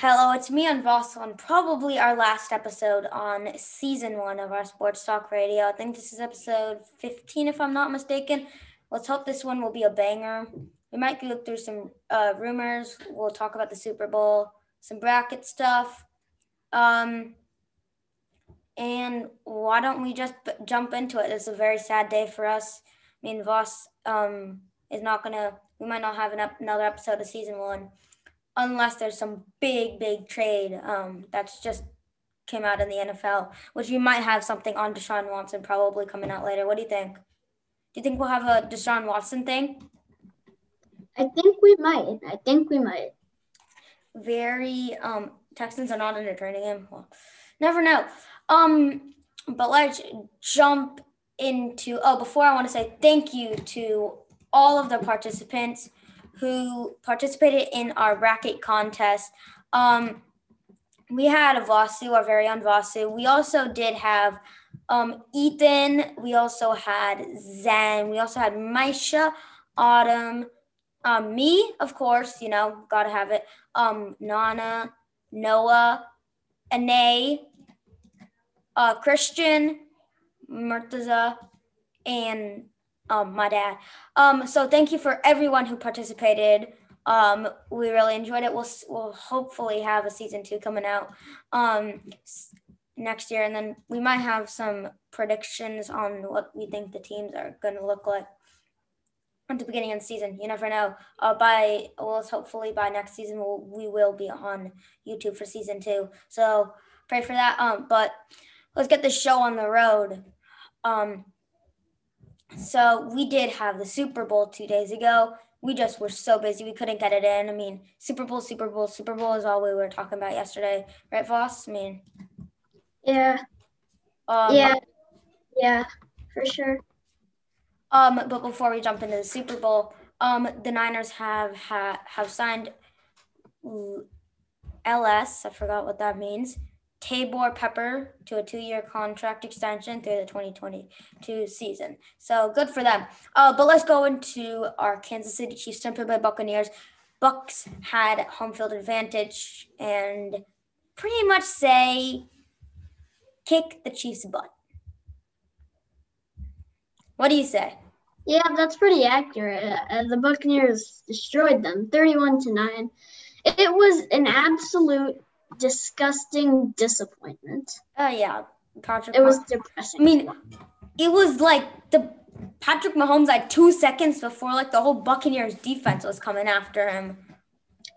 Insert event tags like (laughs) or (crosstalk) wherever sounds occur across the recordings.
Hello, it's me and Voss on probably our last episode on season one of our Sports Talk Radio. I think this is episode 15, if I'm not mistaken. Let's hope this one will be a banger. We might go through some uh, rumors. We'll talk about the Super Bowl, some bracket stuff. Um, and why don't we just b- jump into it? It's a very sad day for us. I mean, Voss um, is not going to, we might not have an ep- another episode of season one unless there's some big, big trade um, that's just came out in the NFL, which you might have something on Deshaun Watson probably coming out later. What do you think? Do you think we'll have a Deshaun Watson thing? I think we might. I think we might. Very um, Texans are not entertaining him. Well, never know. Um, but let's jump into. Oh, before I want to say thank you to all of the participants who participated in our bracket contest. Um, we had a Vasu, our very own Vasu. We also did have um, Ethan. We also had Zen. We also had Maisha, Autumn, um, me, of course, you know, gotta have it. Um, Nana, Noah, Ane, uh, Christian, Murtaza, and um, my dad. Um, so thank you for everyone who participated. Um, we really enjoyed it. We'll we'll hopefully have a season two coming out um, next year, and then we might have some predictions on what we think the teams are going to look like at the beginning of the season. You never know. Uh, by well, hopefully by next season we'll, we will be on YouTube for season two. So pray for that. Um, but let's get the show on the road. Um, so we did have the Super Bowl two days ago. We just were so busy we couldn't get it in. I mean, Super Bowl, Super Bowl, Super Bowl is all we were talking about yesterday, right, Voss? I mean, yeah, um, yeah, yeah, for sure. Um, but before we jump into the Super Bowl, um, the Niners have ha- have signed LS. I forgot what that means. Taybor Pepper to a two-year contract extension through the 2022 season. So good for them. Uh, but let's go into our Kansas City Chiefs Tampa Bay Buccaneers. Bucks had home field advantage and pretty much say kick the Chiefs' butt. What do you say? Yeah, that's pretty accurate. Uh, the Buccaneers destroyed them, 31 to 9. It was an absolute disgusting disappointment. Oh yeah, Patrick. It was depressing. I mean, it was like the Patrick Mahomes had two seconds before like the whole Buccaneers defense was coming after him.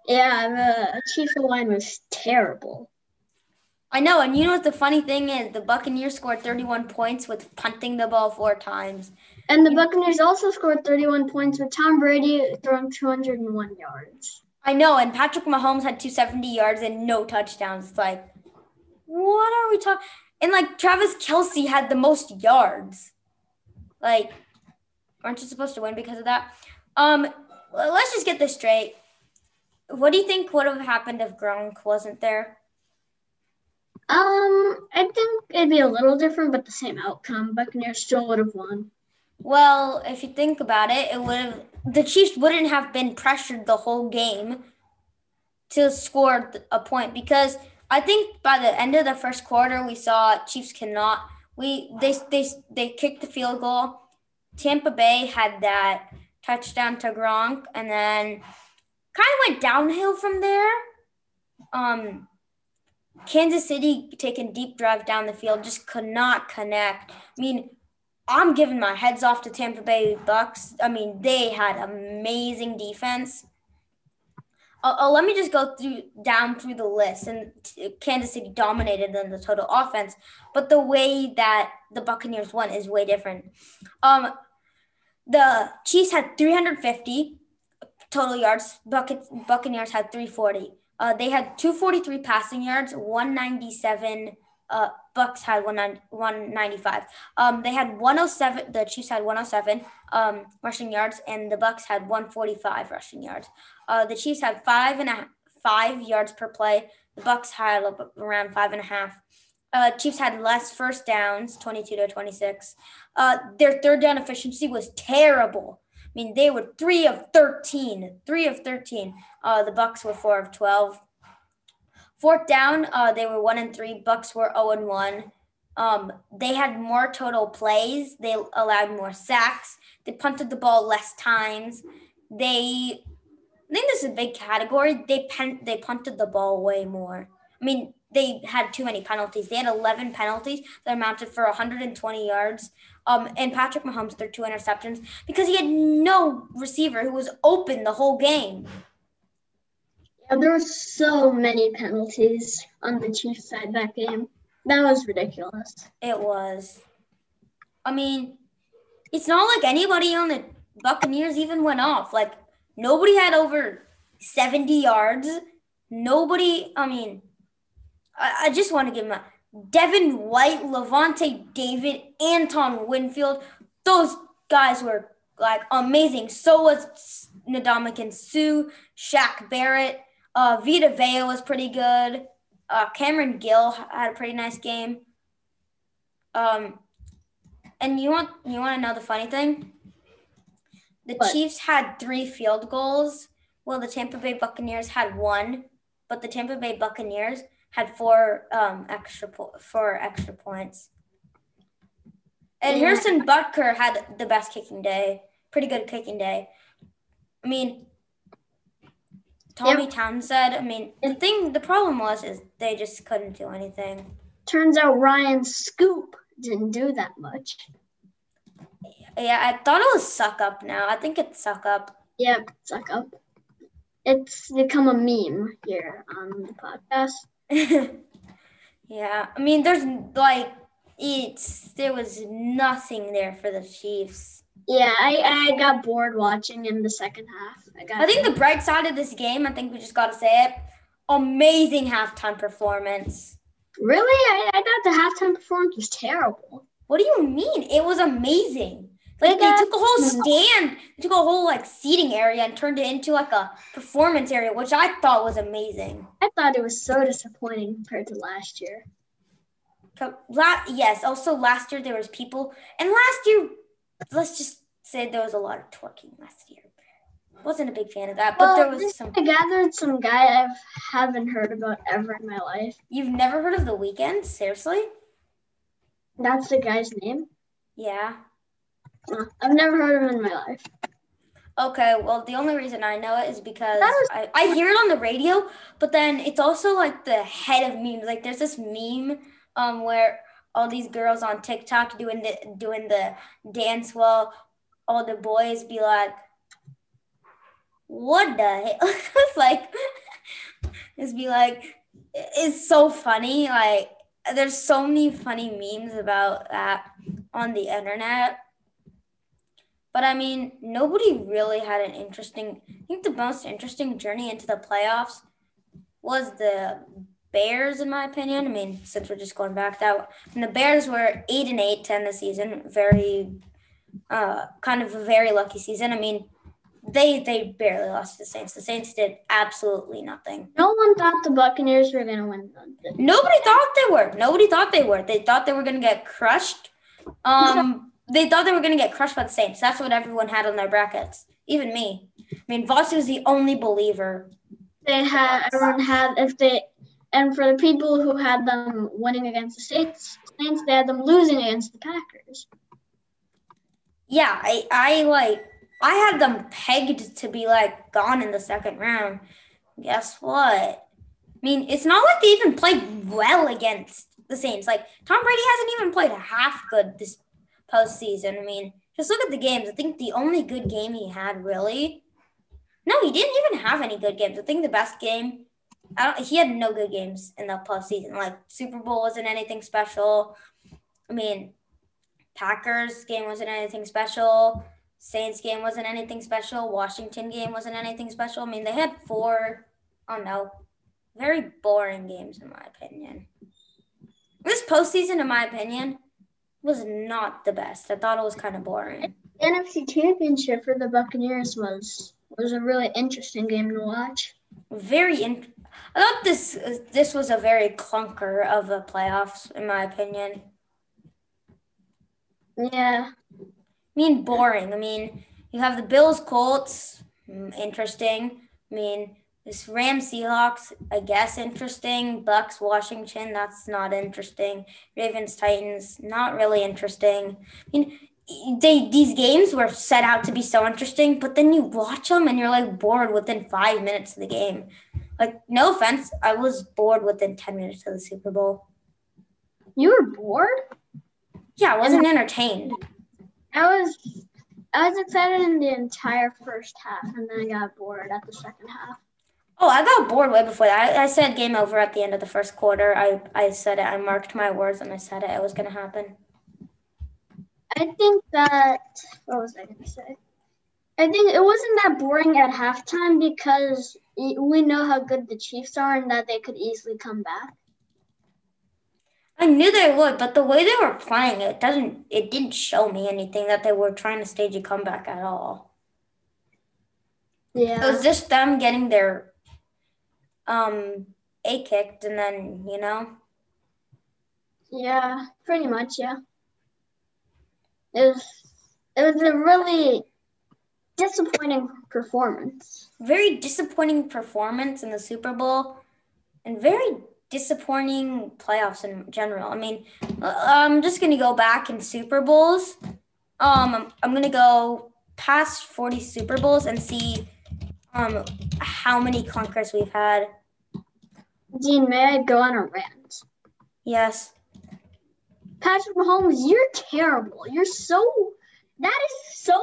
Yeah, the Chiefs line was terrible. I know, and you know what the funny thing is? The Buccaneers scored 31 points with punting the ball four times. And the Buccaneers also scored 31 points with Tom Brady throwing 201 yards. I know, and Patrick Mahomes had 270 yards and no touchdowns. It's like, what are we talking? And like Travis Kelce had the most yards. Like, aren't you supposed to win because of that? Um, let's just get this straight. What do you think would have happened if Gronk wasn't there? Um, I think it'd be a little different, but the same outcome. Buccaneers still would have won. Well, if you think about it, it would have the Chiefs wouldn't have been pressured the whole game to score a point because I think by the end of the first quarter we saw Chiefs cannot we they they they kicked the field goal. Tampa Bay had that touchdown to Gronk and then kind of went downhill from there. Um Kansas City taking deep drive down the field just could not connect. I mean, I'm giving my heads off to Tampa Bay Bucks. I mean, they had amazing defense. Uh, uh, let me just go through down through the list. And Kansas City dominated in the total offense, but the way that the Buccaneers won is way different. Um, the Chiefs had 350 total yards. Buccaneers had 340. Uh, they had 243 passing yards, 197 uh, Bucks had 195. Um, they had 107. The Chiefs had 107 um, rushing yards, and the Bucks had 145 rushing yards. Uh, the Chiefs had five and a five yards per play. The Bucks had around five and a half. Uh, Chiefs had less first downs, 22 to 26. Uh, their third down efficiency was terrible. I mean, they were three of 13, three of 13. Uh, the Bucks were four of 12. Fourth down, uh, they were one and three. Bucks were zero and one. Um, they had more total plays. They allowed more sacks. They punted the ball less times. They, I think this is a big category. They pen, they punted the ball way more. I mean, they had too many penalties. They had 11 penalties that amounted for 120 yards. Um, and Patrick Mahomes threw two interceptions because he had no receiver who was open the whole game. Yeah, there were so many penalties on the Chiefs side that game. That was ridiculous. It was. I mean, it's not like anybody on the Buccaneers even went off. Like nobody had over 70 yards. Nobody, I mean, I, I just want to give a Devin White, Lavonte David, Antoine Winfield. Those guys were like amazing. So was Ndamukong Suh, Shaq Barrett. Uh, Vita Vea was pretty good. Uh, Cameron Gill had a pretty nice game. Um, and you want you want to know the funny thing? The what? Chiefs had three field goals. Well, the Tampa Bay Buccaneers had one, but the Tampa Bay Buccaneers had four um, extra po- four extra points. And yeah. Harrison Butker had the best kicking day, pretty good kicking day. I mean, Tommy yep. Townsend. I mean, the thing, the problem was is they just couldn't do anything. Turns out Ryan Scoop didn't do that much. Yeah, I thought it was suck up. Now I think it's suck up. Yep, suck up. It's become a meme here on the podcast. (laughs) yeah, I mean, there's like it's there was nothing there for the Chiefs. Yeah, I, I got bored watching in the second half. I got. I think the bright side of this game, I think we just got to say it, amazing halftime performance. Really, I, I thought the halftime performance was terrible. What do you mean? It was amazing. Like they took a whole mm-hmm. stand, they took a whole like seating area and turned it into like a performance area, which I thought was amazing. I thought it was so disappointing compared to last year. yes, also last year there was people, and last year, let's just say there was a lot of twerking last year. Wasn't a big fan of that, but well, there was some. I gathered some guy I haven't heard about ever in my life. You've never heard of the Weeknd? Seriously? That's the guy's name. Yeah. I've never heard of him in my life. Okay, well, the only reason I know it is because I, I hear it on the radio, but then it's also like the head of memes. Like, there's this meme um where all these girls on TikTok doing the doing the dance while all the boys be like, "What the hell?" (laughs) it's like, it's be like, it's so funny. Like, there's so many funny memes about that on the internet but I mean, nobody really had an interesting. I think the most interesting journey into the playoffs was the Bears, in my opinion. I mean, since we're just going back that, and the Bears were eight and eight to end the season. Very, uh, kind of a very lucky season. I mean, they they barely lost to the Saints. The Saints did absolutely nothing. No one thought the Buccaneers were gonna win. Nobody thought they were. Nobody thought they were. They thought they were gonna get crushed. Um (laughs) they thought they were going to get crushed by the Saints. That's what everyone had on their brackets, even me. I mean, Vossi was the only believer. They had everyone had if they and for the people who had them winning against the Saints, Saints they had them losing against the Packers. Yeah, I I like I had them pegged to be like gone in the second round. Guess what? I mean, it's not like they even played well against the Saints. Like Tom Brady hasn't even played half good this postseason. I mean, just look at the games. I think the only good game he had really. No, he didn't even have any good games. I think the best game, he had no good games in the postseason. Like Super Bowl wasn't anything special. I mean, Packers game wasn't anything special. Saints game wasn't anything special. Washington game wasn't anything special. I mean, they had four, oh no, very boring games in my opinion. This postseason, in my opinion, was not the best. I thought it was kind of boring. NFC Championship for the Buccaneers was was a really interesting game to watch. Very in. I thought this this was a very clunker of the playoffs, in my opinion. Yeah. I mean, boring. I mean, you have the Bills Colts, mm, interesting. I mean, This Rams Seahawks, I guess interesting. Bucks Washington, that's not interesting. Ravens Titans, not really interesting. I mean, they these games were set out to be so interesting, but then you watch them and you're like bored within five minutes of the game. Like, no offense, I was bored within ten minutes of the Super Bowl. You were bored? Yeah, I wasn't entertained. I was I was excited in the entire first half and then I got bored at the second half. Oh, I got bored way before that. I, I said game over at the end of the first quarter. I, I said it. I marked my words and I said it. It was going to happen. I think that what was I going to say? I think it wasn't that boring at halftime because we know how good the Chiefs are and that they could easily come back. I knew they would, but the way they were playing it doesn't it didn't show me anything that they were trying to stage a comeback at all. Yeah. It was just them getting their um A kicked and then, you know. Yeah, pretty much, yeah. It was it was a really disappointing performance. Very disappointing performance in the Super Bowl and very disappointing playoffs in general. I mean, uh, I'm just going to go back in Super Bowls. Um, I'm going to go past 40 Super Bowls and see um, how many clunkers we've had. Dean, may I go on a rant? Yes. Patrick Mahomes, you're terrible. You're so, that is so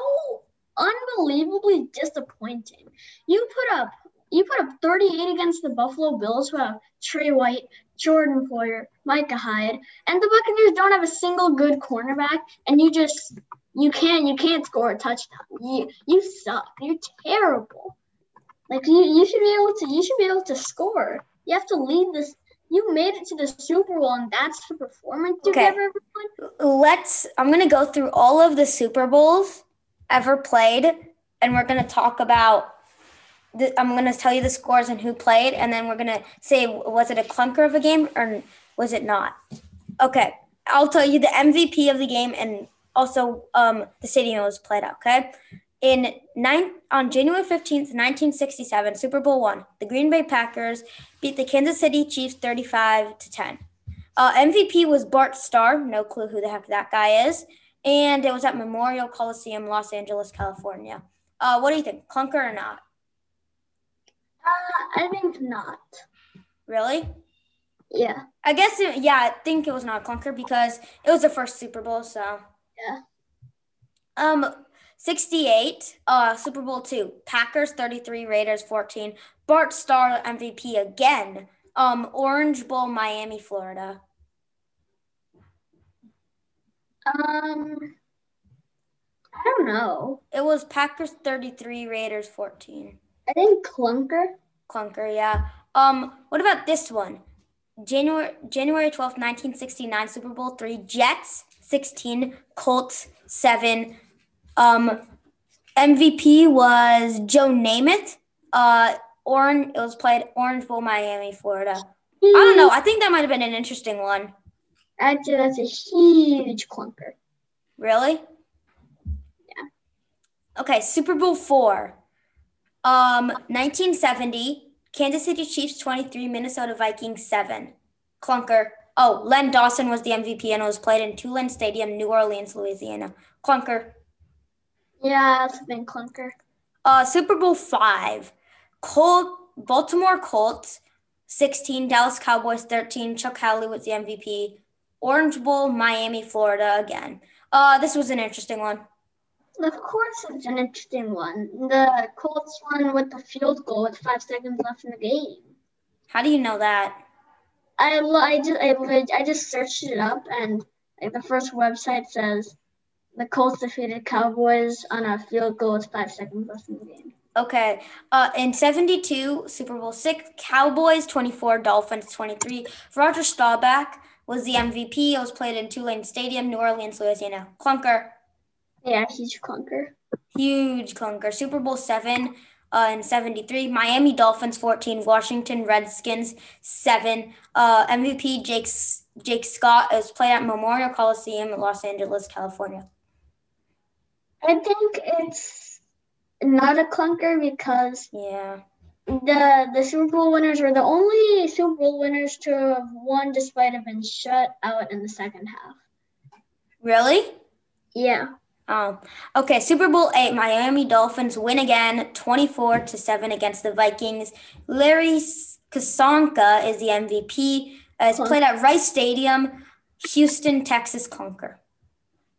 unbelievably disappointing. You put up you put up 38 against the Buffalo Bills who have Trey White, Jordan Poyer, Micah Hyde, and the Buccaneers don't have a single good cornerback, and you just you can't you can't score a touchdown. You you suck. You're terrible. Like you, you should be able to you should be able to score. You have to lead this. You made it to the Super Bowl, and that's the performance you've Okay. ever won. Let's, I'm going to go through all of the Super Bowls ever played, and we're going to talk about. The, I'm going to tell you the scores and who played, and then we're going to say was it a clunker of a game or was it not? Okay, I'll tell you the MVP of the game and also um, the stadium was played at. Okay, in nine on January 15th, 1967, Super Bowl one, the Green Bay Packers beat the Kansas City Chiefs 35 to 10. Uh, MVP was Bart Starr. No clue who the heck that guy is. And it was at Memorial Coliseum, Los Angeles, California. Uh, what do you think? Clunker or not? Uh, I think not. Really? Yeah. I guess, it, yeah, I think it was not a clunker because it was the first Super Bowl. So, Yeah. um, 68, uh, Super Bowl two, Packers 33, Raiders 14. Bart Starr MVP again. Um, Orange Bowl, Miami, Florida. Um, I don't know. It was Packers 33, Raiders 14. I think clunker. Clunker, yeah. Um, what about this one? January January 12th, 1969, Super Bowl three, Jets 16, Colts 7. Um MVP was Joe Namath. Uh Orange it was played Orange Bowl, Miami, Florida. I don't know. I think that might have been an interesting one. Actually, that's a huge clunker. Really? Yeah. Okay, Super Bowl four. Um, 1970, Kansas City Chiefs 23, Minnesota Vikings 7. Clunker. Oh, Len Dawson was the MVP and it was played in Tulane Stadium, New Orleans, Louisiana. Clunker. Yeah, that's been clunker. Uh, Super Bowl five. Colt, Baltimore Colts 16, Dallas Cowboys 13. Chuck Howley was the MVP. Orange Bowl, Miami, Florida again. Uh, this was an interesting one. Of course, it's an interesting one. The Colts won with the field goal with five seconds left in the game. How do you know that? I, I just I, I just searched it up and like the first website says the Colts defeated Cowboys on a field goal with five seconds left in the game. Okay. Uh, in 72, Super Bowl six, Cowboys 24, Dolphins 23. Roger Staubach was the MVP. It was played in Tulane Stadium, New Orleans, Louisiana. Clunker. Yeah, huge clunker. Huge clunker. Super Bowl seven uh, in 73. Miami Dolphins 14. Washington Redskins 7. Uh, MVP Jake, Jake Scott is played at Memorial Coliseum in Los Angeles, California. I think it's not a clunker because Yeah. the the Super Bowl winners were the only Super Bowl winners to have won despite have been shut out in the second half. Really? Yeah. Um, okay, Super Bowl eight, Miami Dolphins win again, twenty-four to seven against the Vikings. Larry Kasonka is the MVP. Uh, it's played at Rice Stadium, Houston, Texas. Conquer.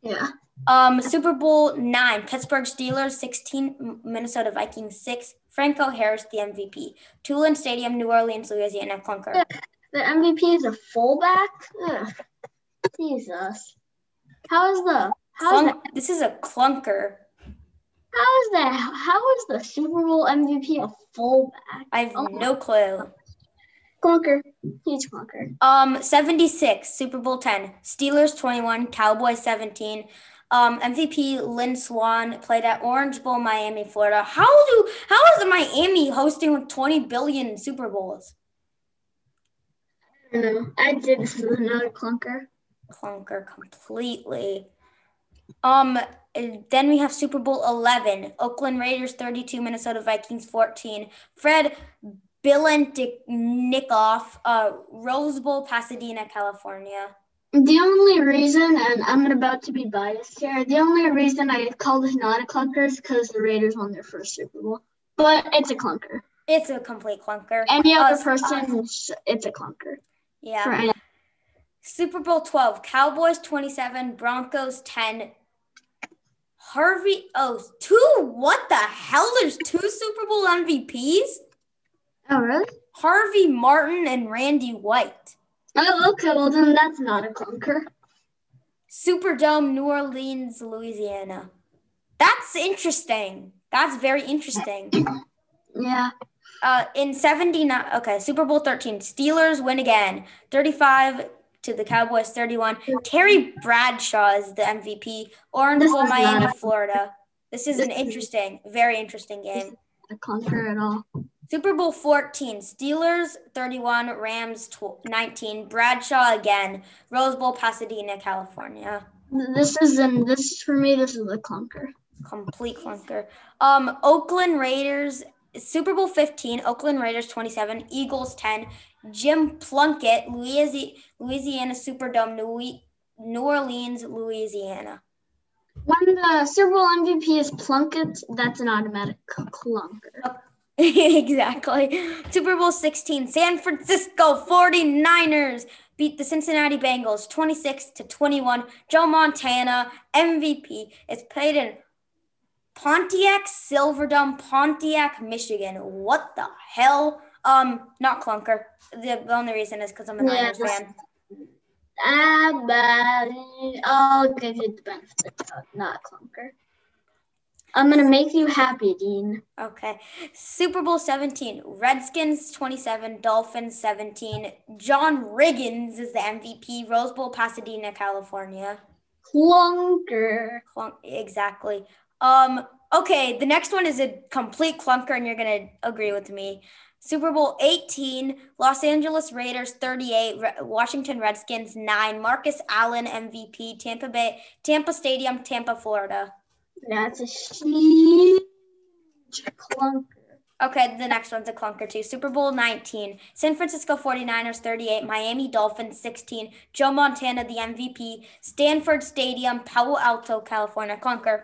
Yeah. Um, Super Bowl nine, Pittsburgh Steelers sixteen, Minnesota Vikings six. Franco Harris the MVP. Tulane Stadium, New Orleans, Louisiana. Conquer. The MVP is a fullback. Ugh. Jesus. How is the how is this is a clunker. how is that how is the Super Bowl MVP a fullback? I have Oh. no clue. Clunker. Huge clunker. Um, 76, Super Bowl 10, Steelers 21, Cowboys 17. Um, MVP Lynn Swann played at Orange Bowl, Miami, Florida. How do how is Miami hosting with 20 billion Super Bowls? I don't know. I'd say this is another clunker. Clunker completely. Um, then we have Super Bowl 11, Oakland Raiders 32, Minnesota Vikings 14. Fred Biletnikoff, uh, Rose Bowl, Pasadena, California. The only reason, and I'm about to be biased here, the only reason I call this not a clunker is because the Raiders won their first Super Bowl. But it's a clunker. It's a complete clunker. Any Uh, other person, it's a clunker. Yeah. Super Bowl 12, Cowboys 27, Broncos 10. Harvey, oh, two, what the hell? There's two Super Bowl MVPs? Oh, really? Harvey Martin and Randy White. Oh, okay. Well, then that's not a clunker. Superdome, New Orleans, Louisiana. That's interesting. That's very interesting. Yeah. Uh, in 79, okay, Super Bowl 13, Steelers win again, 35 to the Cowboys 31. Terry Bradshaw is the MVP. Orange Bowl, Miami, not Florida. This is an is- interesting, very interesting game. A clunker at all. Super Bowl 14, Steelers 31, Rams tw- 19. Bradshaw again, Rose Bowl, Pasadena, California. This is an this for me. This is a clunker. Complete clunker. Um, Oakland Raiders, Super Bowl 15, Oakland Raiders 27, Eagles 10, Jim Plunkett, Louisiana, Superdome, New, New Orleans, Louisiana. When the Super Bowl MVP is Plunkett, that's an automatic clunker. (laughs) exactly. Super Bowl 16, San Francisco 49ers beat the Cincinnati Bengals 26 to 21. Joe Montana, MVP, is played in Pontiac Silverdome, Pontiac, Michigan. What the hell? Um, not clunker. The only reason is because I'm a Yeah, Niners fan. But I'll give you the benefit of the doubt, not clunker. I'm gonna make you happy, Dean. Okay. Super Bowl 17, Redskins 27, Dolphins 17. John Riggins is the MVP, Rose Bowl, Pasadena, California. Clunker. Clunk, exactly. Um, okay, the next one is a complete clunker, and you're gonna agree with me. Super Bowl 18, Los Angeles Raiders 38, Re- Washington Redskins 9, Marcus Allen MVP, Tampa Bay, Tampa Stadium, Tampa, Florida. That's a huge clunker. Okay, the next one's a clunker too. Super Bowl 19, San Francisco 49ers 38, Miami Dolphins 16, Joe Montana the MVP, Stanford Stadium, Palo Alto, California, clunker.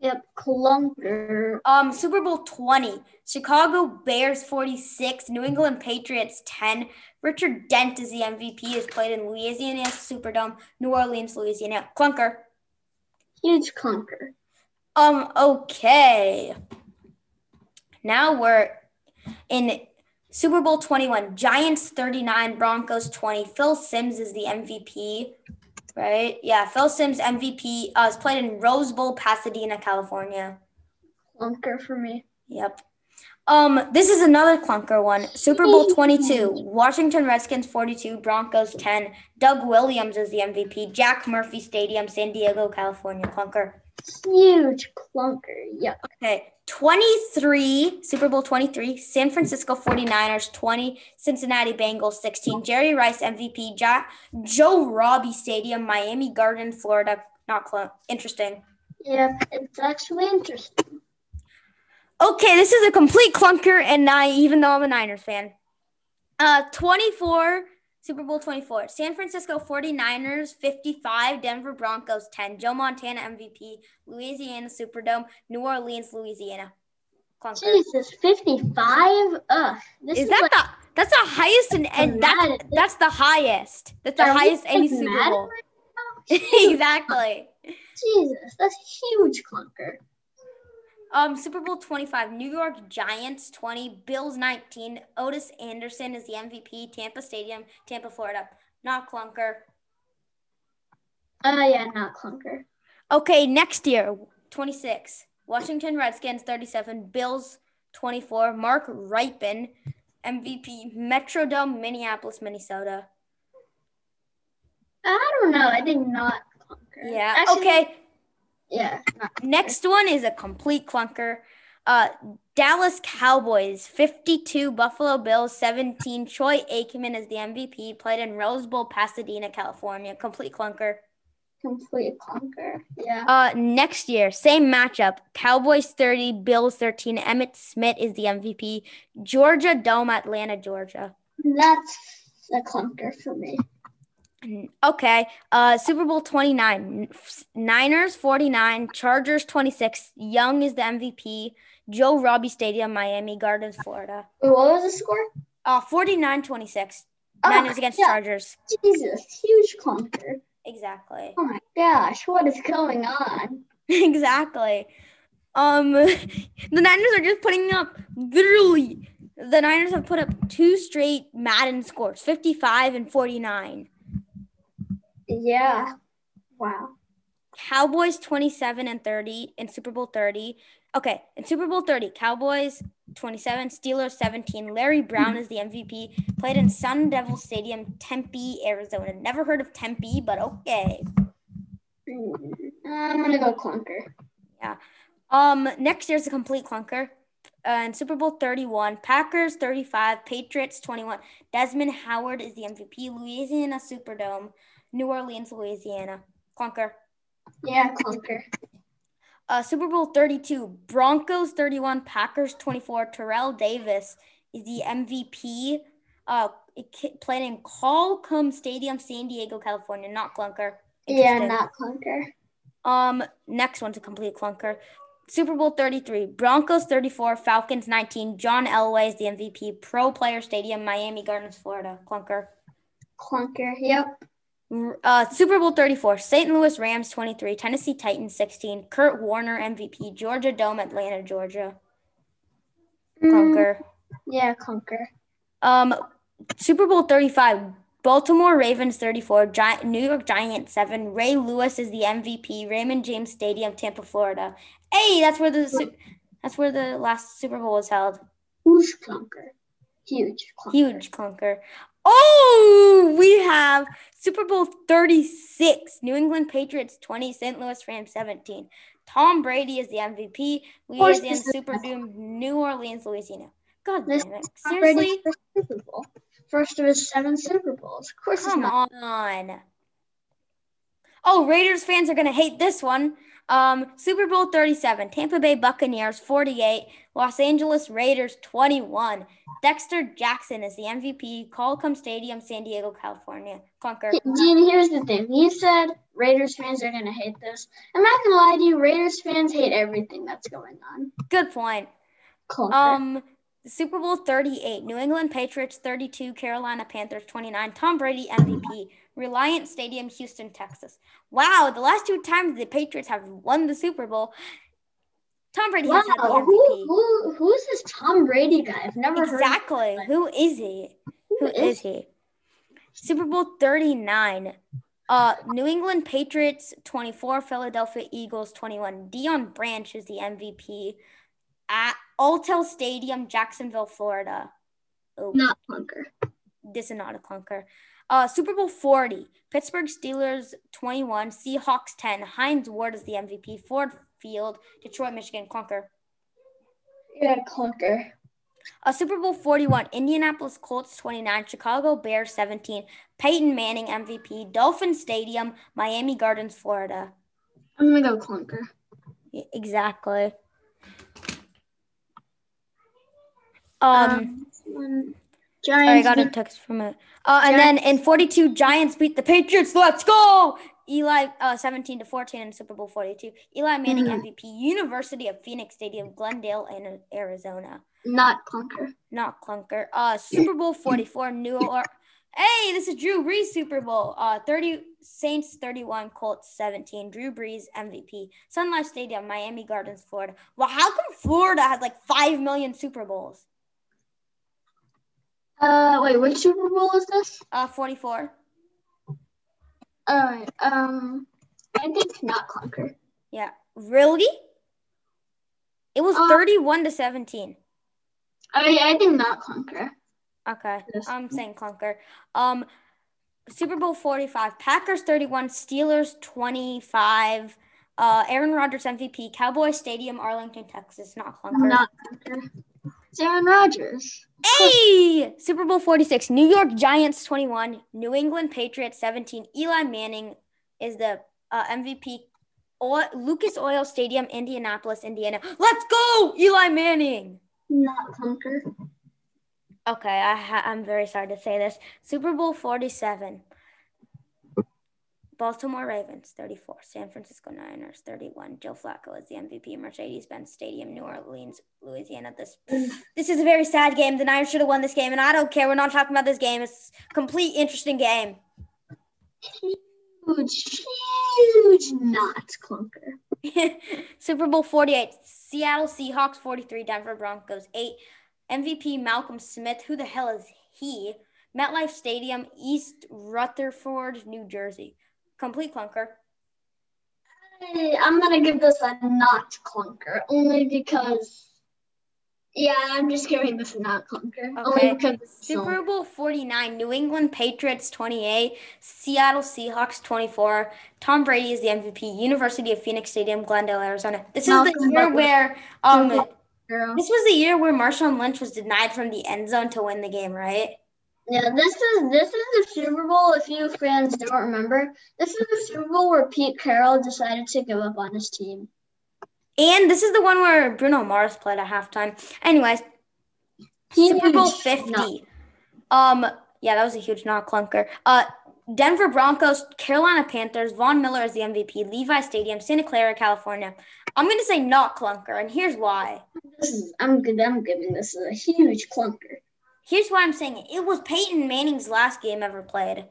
Yep, clunker. Um, Super Bowl 20, Chicago Bears 46, New England Patriots 10. Richard Dent is the MVP, is played in Louisiana Superdome, New Orleans, Louisiana. Clunker. Huge clunker. Um, okay. Now we're in Super Bowl 21, Giants 39, Broncos 20. Phil Simms is the MVP, right? Yeah, Phil Simms MVP uh, is played in Rose Bowl, Pasadena, California. Clunker for me. Yep. Um, this is another clunker one. Super Bowl 22, Washington Redskins 42, Broncos 10. Doug Williams is the MVP. Jack Murphy Stadium, San Diego, California. Clunker. Huge clunker. Yep. Okay. 23, Super Bowl 23, San Francisco 49ers 20, Cincinnati Bengals 16. Jerry Rice MVP. Joe Robbie Stadium, Miami Garden, Florida. Not close. Interesting. Yep. It's actually interesting. Okay, this is a complete clunker, and I, even though I'm a Niners fan. Uh, 24, Super Bowl 24. San Francisco 49ers 55, Denver Broncos 10. Joe Montana MVP, Louisiana Superdome, New Orleans, Louisiana. Clunker. Jesus, 55? Ugh. This is, is that like, the that's the highest in, and that's that's the highest. That's the highest any Super Bowl. Right (laughs) exactly. Jesus, that's a huge clunker. Um, Super Bowl 25, New York Giants 20, Bills 19. Ottis Anderson is the MVP, Tampa Stadium, Tampa, Florida. Not clunker. Uh, yeah, not clunker. Okay, next year, 26. Washington Redskins 37, Bills 24, Mark Rypien, MVP, Metrodome, Minneapolis, Minnesota. I don't know. I think not clunker. Yeah. Actually, okay. Yeah. Next one is a complete clunker. Uh, Dallas Cowboys 52, Buffalo Bills 17. Troy Aikman is the MVP. Played in Rose Bowl, Pasadena, California. Complete clunker. Complete clunker. Yeah. Uh, next year, same matchup. Cowboys 30, Bills 13. Emmitt Smith is the MVP. Georgia Dome, Atlanta, Georgia. That's a clunker for me. Okay. Uh, Super Bowl 29. Niners 49, Chargers 26. Young is the MVP. Joe Robbie Stadium, Miami Gardens, Florida. Wait, what was the score? Uh, 49 26. Oh, Niners against yeah. Chargers. Jesus, huge clunker. Exactly. Oh my gosh, what is going on? (laughs) exactly. Um, (laughs) the Niners are just putting up literally. The Niners have put up two straight Madden scores, 55 and 49. Yeah. Wow. Cowboys 27 and 30 in Super Bowl 30. Okay, in Super Bowl 30, Cowboys 27, Steelers 17. Larry Brown is the MVP. Played in Sun Devil Stadium, Tempe, Arizona. Never heard of Tempe, but okay. Mm, I'm gonna go clunker. Yeah. Um. Next year's a complete clunker. Uh, in Super Bowl 31, Packers 35, Patriots 21. Desmond Howard is the MVP. Louisiana Superdome. New Orleans, Louisiana. Clunker. Yeah, clunker. Uh, Super Bowl 32, Broncos 31, Packers 24. Terrell Davis is the MVP. Uh, played in Qualcomm Stadium, San Diego, California. Not clunker. Yeah, not clunker. Um, next one's a complete clunker. Super Bowl 33, Broncos 34, Falcons 19. John Elway is the MVP. Pro Player Stadium, Miami Gardens, Florida. Clunker. Clunker. Yep. Uh, Super Bowl 34, St. Louis Rams 23, Tennessee Titans 16, Kurt Warner MVP, Georgia Dome, Atlanta, Georgia. Clunker. Mm, yeah, clunker. Um, Super Bowl 35, Baltimore Ravens 34, Gi- New York Giants 7. Ray Lewis is the MVP, Raymond James Stadium, Tampa, Florida. Hey, that's where the that's where the last Super Bowl was held. Huge clunker. Huge clunker. Huge clunker. Oh, we have Super Bowl 36, New England Patriots 20, St. Louis Rams 17. Tom Brady is the MVP. Louisiana Superdome, New Orleans, Louisiana. God damn it. Seriously? Super Bowl. First of his seven Super Bowls. Of course Come on. Oh, Raiders fans are going to hate this one. Um, Super Bowl 37, Tampa Bay Buccaneers 48, Los Angeles Raiders 21. Dexter Jackson is the MVP. Qualcomm Stadium, San Diego, California. Clunker. Gene, here's the thing. You said Raiders fans are gonna hate this. I'm not gonna lie to you. Raiders fans hate everything that's going on. Good point. Clunker. Um, Super Bowl 38, New England Patriots 32, Carolina Panthers 29. Tom Brady MVP. Reliant Stadium, Houston, Texas. Wow, the last two times the Patriots have won the Super Bowl, Tom Brady wow, has had the MVP. Who, who, who's this Tom Brady guy? I've never heard exactly. Who is he? who, who is, is he? Super Bowl 39. Uh, New England Patriots 24, Philadelphia Eagles 21. Deion Branch is the MVP at Alltel Stadium, Jacksonville, Florida. Oh. Not clunker. This is not a clunker. Uh, Super Bowl 40, Pittsburgh Steelers 21, Seahawks 10. Hines Ward is the MVP. Ford Field, Detroit, Michigan, clunker. Yeah, clunker. Uh, Super Bowl 41, Indianapolis Colts 29, Chicago Bears 17, Peyton Manning MVP, Dolphin Stadium, Miami Gardens, Florida. I'm going to go clunker. exactly. Um, Um, sorry, I got a text from it. Uh, and then in 42, Giants beat the Patriots. Let's go! Eli uh, 17 to 14 in Super Bowl 42. Eli Manning Mhm. MVP, University of Phoenix Stadium, Glendale, and Arizona. not clunker. Not clunker. Uh, Super Bowl 44, New Orleans. Hey, this is Drew Brees Super Bowl. Uh, 30 Saints 31, Colts 17. Drew Brees MVP. Sun Life Stadium, Miami Gardens, Florida. Well, how come Florida has like five million Super Bowls? Uh, wait, which Super Bowl is this? Uh, 44. All right. Um, I think not clunker. Yeah. Really? It was Uh, 31 to 17. I I think not clunker. Okay. Yes. I'm saying clunker. Um Super Bowl 45, Packers 31, Steelers 25. Uh Aaron Rodgers MVP, Cowboy Stadium, Arlington, Texas, not clunker. Not clunker. It's Aaron Rodgers. Hey! Super Bowl 46, New York Giants 21, New England Patriots 17. Eli Manning is the uh, MVP. O- Lucas Oil Stadium, Indianapolis, Indiana. Let's go, Eli Manning. Not clunker. Okay, I ha- I'm very sorry to say this. Super Bowl 47. Baltimore Ravens 34, San Francisco Niners 31. Joe Flacco is the MVP. Mercedes-Benz Stadium, New Orleans, Louisiana. This this is a very sad game. The Niners should have won this game, and I don't care. We're not talking about this game. It's a complete interesting game. Huge, huge not clunker. (laughs) Super Bowl 48, Seattle Seahawks 43, Denver Broncos 8. MVP Malcolm Smith, who the hell is he? MetLife Stadium, East Rutherford, New Jersey. Complete clunker. I- I'm gonna give this a not clunker only because. Yeah, I'm just giving this a not clunker Okay. only because so- Super Bowl 49, New England Patriots 28, Seattle Seahawks 24. Tom Brady is the MVP, University of Phoenix Stadium, Glendale, Arizona. This is the year Butler. where um Girl. this was the year where Marshawn Lynch was denied from the end zone to win the game, right? Yeah, this is this is the Super Bowl. If you fans don't remember, this is the Super Bowl where Pete Carroll decided to give up on his team. And this is the one where Bruno Mars played at halftime. Anyways, Super Bowl 50. not- Um, yeah, that was a huge not clunker. Uh, Denver Broncos, Carolina Panthers, Von Miller is the MVP, Levi Stadium, Santa Clara, California. I'm gonna say not clunker, and here's why. This is I'm. I'm giving this a huge clunker. Here's why I'm saying it. It was Peyton Manning's last game ever played.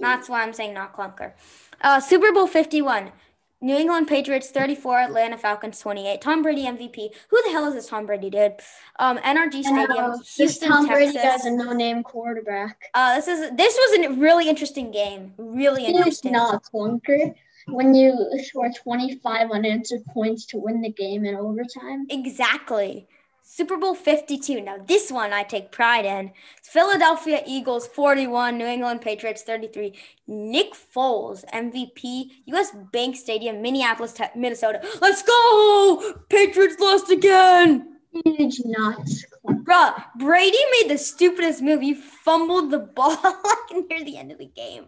That's why I'm saying not clunker. Uh, Super Bowl 51. New England Patriots 34, Atlanta Falcons 28. Tom Brady MVP. Who the hell is this Tom Brady dude? Um, NRG Stadium, Houston, Tom Brady Texas. a no-name quarterback. Uh, this is this was a really interesting game. Really interesting. not clunker when you score 25 unanswered points to win the game in overtime. Exactly. Super Bowl 52. Now, this one I take pride in. Philadelphia Eagles 41, New England Patriots 33. Nick Foles, MVP, US Bank Stadium, Minneapolis, Minnesota. Let's go! Patriots lost again! Huge not clunker. Bruh, Brady made the stupidest move. He fumbled the (laughs) ball like near the end of the game.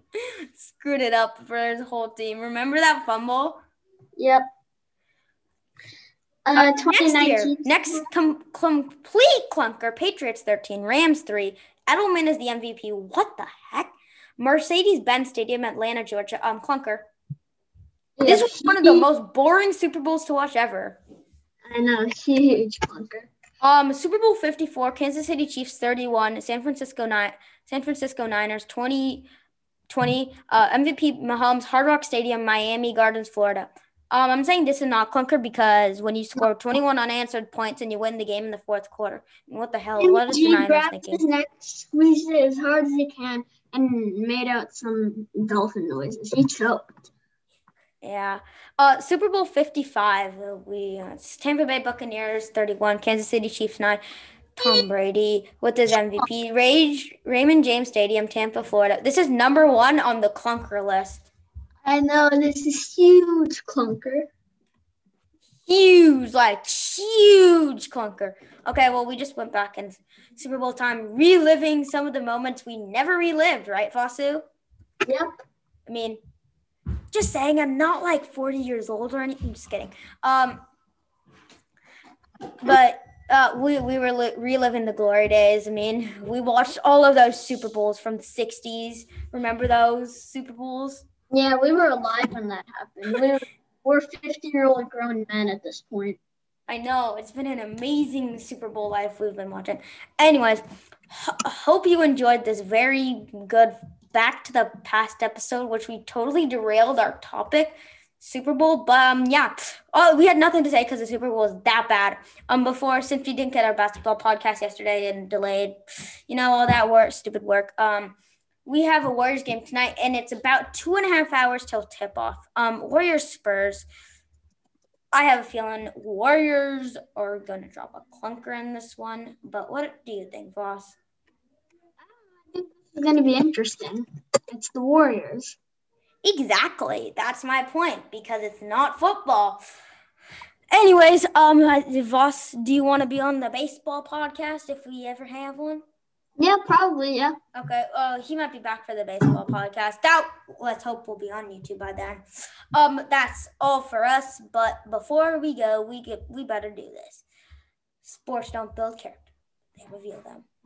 Screwed it up for his whole team. Remember that fumble? Yep. Uh, Next year, next com- complete clunker, Patriots 13, Rams 3. Edelman is the MVP. What the heck? Mercedes Benz Stadium, Atlanta, Georgia. Um, clunker. This was one of the most boring Super Bowls to watch ever. I know, huge clunker. Um, Super Bowl 54, Kansas City Chiefs 31, San Francisco Ni- San Francisco Niners 20, 20 uh, MVP Mahomes, Hard Rock Stadium, Miami Gardens, Florida. Um, I'm saying this is not clunker because when you score 21 unanswered points and you win the game in the fourth quarter, what the hell? What is the he Niners thinking? his neck, squeezed it as hard as he can, and made out some dolphin noises. He choked. Yeah. Uh, Super Bowl 55. uh, We uh, it's Tampa Bay Buccaneers 31, Kansas City Chiefs 9. Tom Brady with his MVP. Rage, Raymond James Stadium, Tampa, Florida. This is number one on the clunker list. I know this is huge clunker. Huge, like huge clunker. Okay, well, we just went back in Super Bowl time, reliving some of the moments we never relived, right, Vasu? Yep. I mean, just saying, I'm not like 40 years old or anything. I'm just kidding. Um, but uh, we we were li- reliving the glory days. I mean, we watched all of those Super Bowls from the '60s. Remember those Super Bowls? Yeah, we were alive when that happened. We were, we're 50 year old grown men at this point. I know it's been an amazing Super Bowl life we've been watching. Anyways, hope you enjoyed this very good back to the past episode, which we totally derailed our topic. Super Bowl. But um, yeah, oh, we had nothing to say because the Super Bowl was that bad. Um, before since we didn't get our basketball podcast yesterday and delayed, you know, all that work, stupid work. Um, we have a Warriors game tonight, and it's about two and a half hours till tip off. Um, Warriors Spurs. I have a feeling Warriors are going to drop a clunker in this one. But what do you think, Vasu? I think this is going to be interesting. It's the Warriors. Exactly. That's my point because it's not football. Anyways, um, Vasu, do you want to be on the baseball podcast if we ever have one? Yeah, probably. Yeah. Okay. Uh, he might be back for the baseball podcast. That let's hope will be on YouTube by then. Um, that's all for us. But before we go, we get we better do this. Sports don't build character; they reveal them.